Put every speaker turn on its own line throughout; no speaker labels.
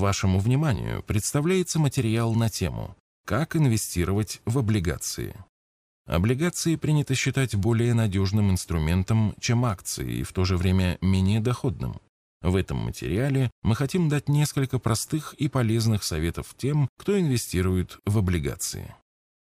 Вашему вниманию представляется материал на тему «Как инвестировать в облигации». Облигации принято считать более надежным инструментом, чем акции, и в то же время менее доходным. В этом материале мы хотим дать несколько простых и полезных советов тем, кто инвестирует в облигации.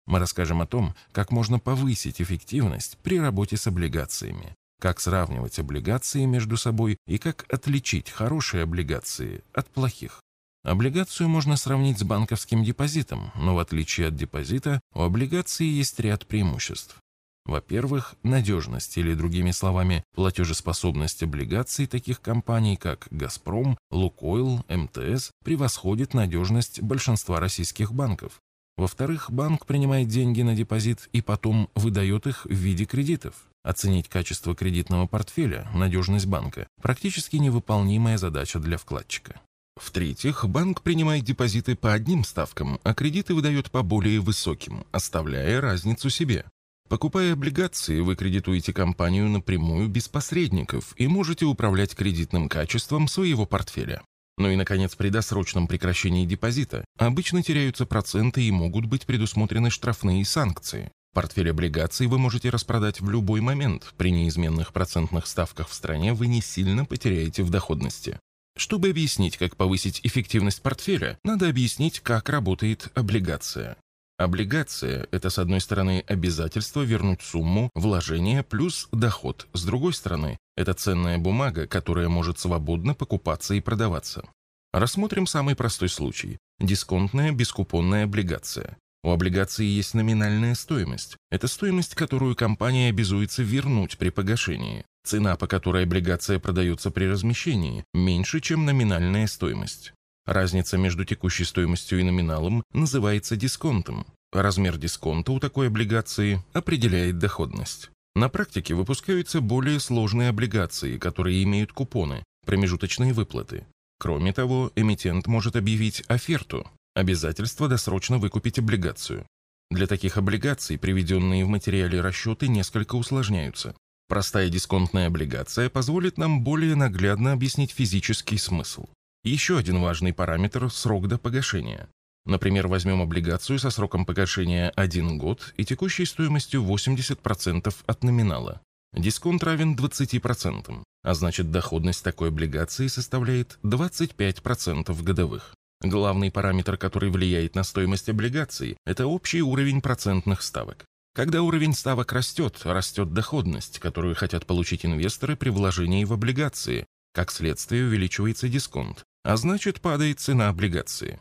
Мы расскажем о том, как можно повысить эффективность при работе с облигациями, как сравнивать облигации между собой и как отличить хорошие облигации от плохих. Облигацию можно сравнить с банковским депозитом, но в отличие от депозита, у облигации есть ряд преимуществ. Во-первых, надежность, или другими словами, платежеспособность облигаций таких компаний, как «Газпром», «Лукойл», МТС, превосходит надежность большинства российских банков. Во-вторых, банк принимает деньги на депозит и потом выдает их в виде кредитов. Оценить качество кредитного портфеля, надежность банка – практически невыполнимая задача для вкладчика. В-третьих, банк принимает депозиты по одним ставкам, а кредиты выдает по более высоким, оставляя разницу себе. Покупая облигации, вы кредитуете компанию напрямую без посредников и можете управлять кредитным качеством своего портфеля. Ну и, наконец, при досрочном прекращении депозита обычно теряются проценты и могут быть предусмотрены штрафные санкции. Портфель облигаций вы можете распродать в любой момент. При неизменных процентных ставках в стране вы не сильно потеряете в доходности. Чтобы объяснить, как повысить эффективность портфеля, надо объяснить, как работает облигация. Облигация – это, с одной стороны, обязательство вернуть сумму, вложения плюс доход. С другой стороны, это ценная бумага, которая может свободно покупаться и продаваться. Рассмотрим самый простой случай – дисконтная бескупонная облигация. У облигации есть номинальная стоимость. Это стоимость, которую компания обязуется вернуть при погашении. Цена, по которой облигация продается при размещении, меньше, чем номинальная стоимость. Разница между текущей стоимостью и номиналом называется дисконтом. Размер дисконта у такой облигации определяет доходность. На практике выпускаются более сложные облигации, которые имеют купоны, промежуточные выплаты. Кроме того, эмитент может объявить оферту, обязательство досрочно выкупить облигацию. Для таких облигаций приведенные в материале расчеты несколько усложняются. Простая дисконтная облигация позволит нам более наглядно объяснить физический смысл. Еще один важный параметр – срок до погашения. Например, возьмем облигацию со сроком погашения 1 год и текущей стоимостью 80% от номинала. Дисконт равен 20%, а значит доходность такой облигации составляет 25% годовых. Главный параметр, который влияет на стоимость облигаций, это общий уровень процентных ставок. Когда уровень ставок растет, растет доходность, которую хотят получить инвесторы при вложении в облигации. Как следствие увеличивается дисконт, а значит падает цена облигации.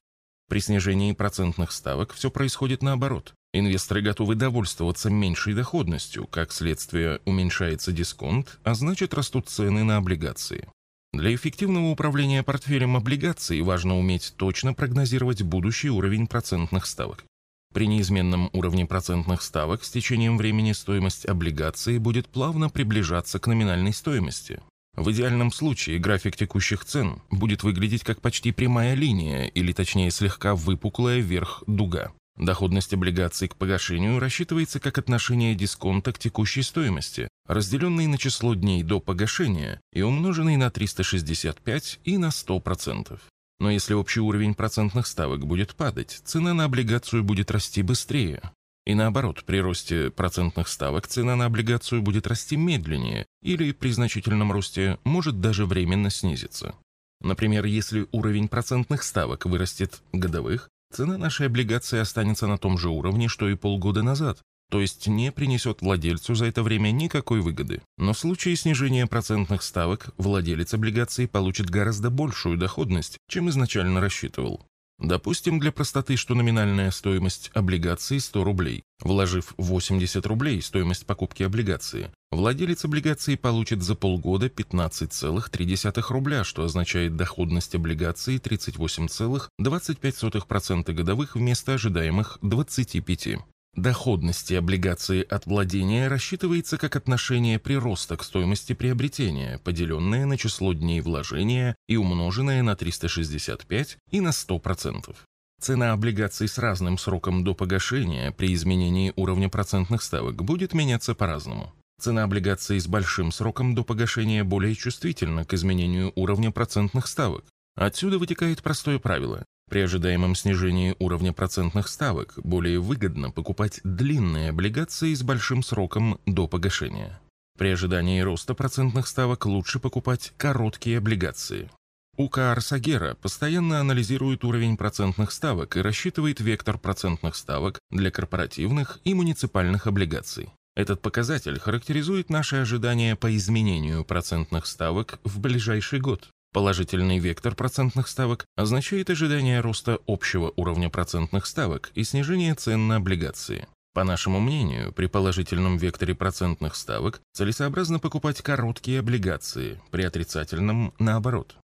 При снижении процентных ставок все происходит наоборот. Инвесторы готовы довольствоваться меньшей доходностью, как следствие уменьшается дисконт, а значит растут цены на облигации. Для эффективного управления портфелем облигаций важно уметь точно прогнозировать будущий уровень процентных ставок. При неизменном уровне процентных ставок с течением времени стоимость облигации будет плавно приближаться к номинальной стоимости, в идеальном случае график текущих цен будет выглядеть как почти прямая линия, или точнее слегка выпуклая вверх дуга. Доходность облигаций к погашению рассчитывается как отношение дисконта к текущей стоимости, разделенный на число дней до погашения и умноженный на 365 и на 100%. Но если общий уровень процентных ставок будет падать, цена на облигацию будет расти быстрее, и наоборот, при росте процентных ставок цена на облигацию будет расти медленнее или при значительном росте может даже временно снизиться. Например, если уровень процентных ставок вырастет годовых, цена нашей облигации останется на том же уровне, что и полгода назад, то есть не принесет владельцу за это время никакой выгоды. Но в случае снижения процентных ставок владелец облигации получит гораздо большую доходность, чем изначально рассчитывал. Допустим для простоты, что номинальная стоимость облигации 100 рублей. Вложив 80 рублей стоимость покупки облигации, владелец облигации получит за полгода 15,3 рубля, что означает доходность облигации 38,25% годовых вместо ожидаемых 25%. Доходности облигации от владения рассчитывается как отношение прироста к стоимости приобретения, поделенное на число дней вложения и умноженное на 365 и на 100%. Цена облигаций с разным сроком до погашения при изменении уровня процентных ставок будет меняться по-разному. Цена облигаций с большим сроком до погашения более чувствительна к изменению уровня процентных ставок. Отсюда вытекает простое правило. При ожидаемом снижении уровня процентных ставок более выгодно покупать длинные облигации с большим сроком до погашения. При ожидании роста процентных ставок лучше покупать короткие облигации. УК Арсагера постоянно анализирует уровень процентных ставок и рассчитывает вектор процентных ставок для корпоративных и муниципальных облигаций. Этот показатель характеризует наши ожидания по изменению процентных ставок в ближайший год. Положительный вектор процентных ставок означает ожидание роста общего уровня процентных ставок и снижение цен на облигации. По нашему мнению, при положительном векторе процентных ставок целесообразно покупать короткие облигации, при отрицательном – наоборот.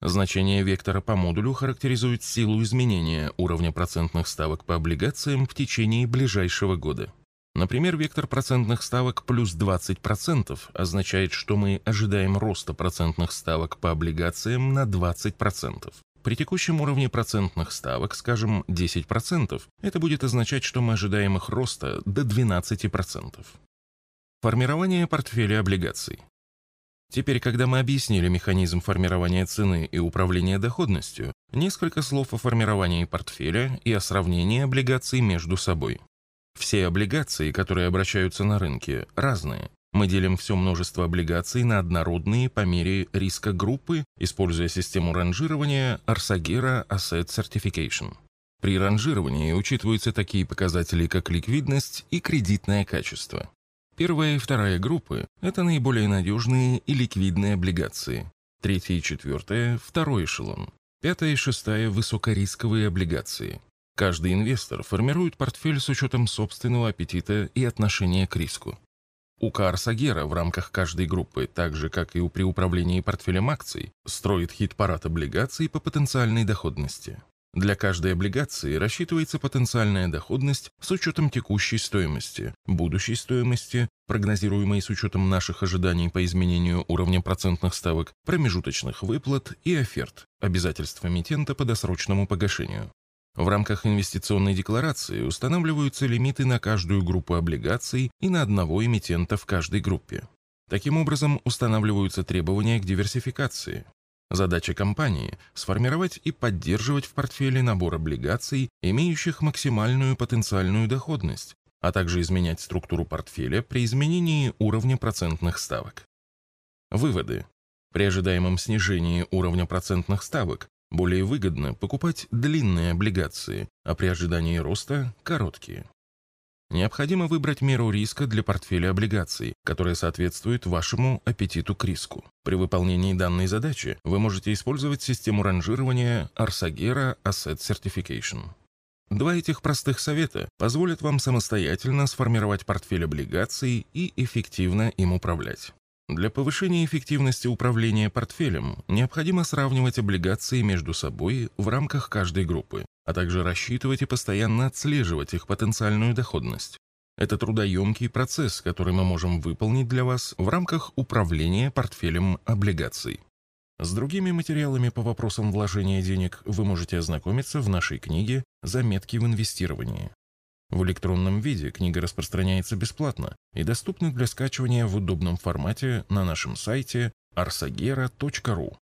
Значение вектора по модулю характеризует силу изменения уровня процентных ставок по облигациям в течение ближайшего года. Например, вектор процентных ставок плюс 20% означает, что мы ожидаем роста процентных ставок по облигациям на 20%. При текущем уровне процентных ставок, скажем, 10%, это будет означать, что мы ожидаем их роста до 12%. Формирование портфеля облигаций. Теперь, когда мы объяснили механизм формирования цены и управления доходностью, несколько слов о формировании портфеля и о сравнении облигаций между собой. Все облигации, которые обращаются на рынке, разные. Мы делим все множество облигаций на однородные по мере риска группы, используя систему ранжирования Arsaguera Asset Certification. При ранжировании учитываются такие показатели, как ликвидность и кредитное качество. Первая и вторая группы – это наиболее надежные и ликвидные облигации. Третья и четвертая – второй эшелон. Пятая и шестая – высокорисковые облигации. Каждый инвестор формирует портфель с учетом собственного аппетита и отношения к риску. У Каарсагера в рамках каждой группы, так же как и при управлении портфелем акций, строит хит-парад облигаций по потенциальной доходности. Для каждой облигации рассчитывается потенциальная доходность с учетом текущей стоимости, будущей стоимости, прогнозируемой с учетом наших ожиданий по изменению уровня процентных ставок, промежуточных выплат и оферт, обязательств эмитента по досрочному погашению. В рамках инвестиционной декларации устанавливаются лимиты на каждую группу облигаций и на одного эмитента в каждой группе. Таким образом, устанавливаются требования к диверсификации. Задача компании – сформировать и поддерживать в портфеле набор облигаций, имеющих максимальную потенциальную доходность, а также изменять структуру портфеля при изменении уровня процентных ставок. Выводы. При ожидаемом снижении уровня процентных ставок более выгодно покупать длинные облигации, а при ожидании роста – короткие. Необходимо выбрать меру риска для портфеля облигаций, которая соответствует вашему аппетиту к риску. При выполнении данной задачи вы можете использовать систему ранжирования Arsaguera Asset Certification. Два этих простых совета позволят вам самостоятельно сформировать портфель облигаций и эффективно им управлять. Для повышения эффективности управления портфелем необходимо сравнивать облигации между собой в рамках каждой группы, а также рассчитывать и постоянно отслеживать их потенциальную доходность. Это трудоемкий процесс, который мы можем выполнить для вас в рамках управления портфелем облигаций. С другими материалами по вопросам вложения денег вы можете ознакомиться в нашей книге «Заметки в инвестировании». В электронном виде книга распространяется бесплатно и доступна для скачивания в удобном формате на нашем сайте arsagera.ru.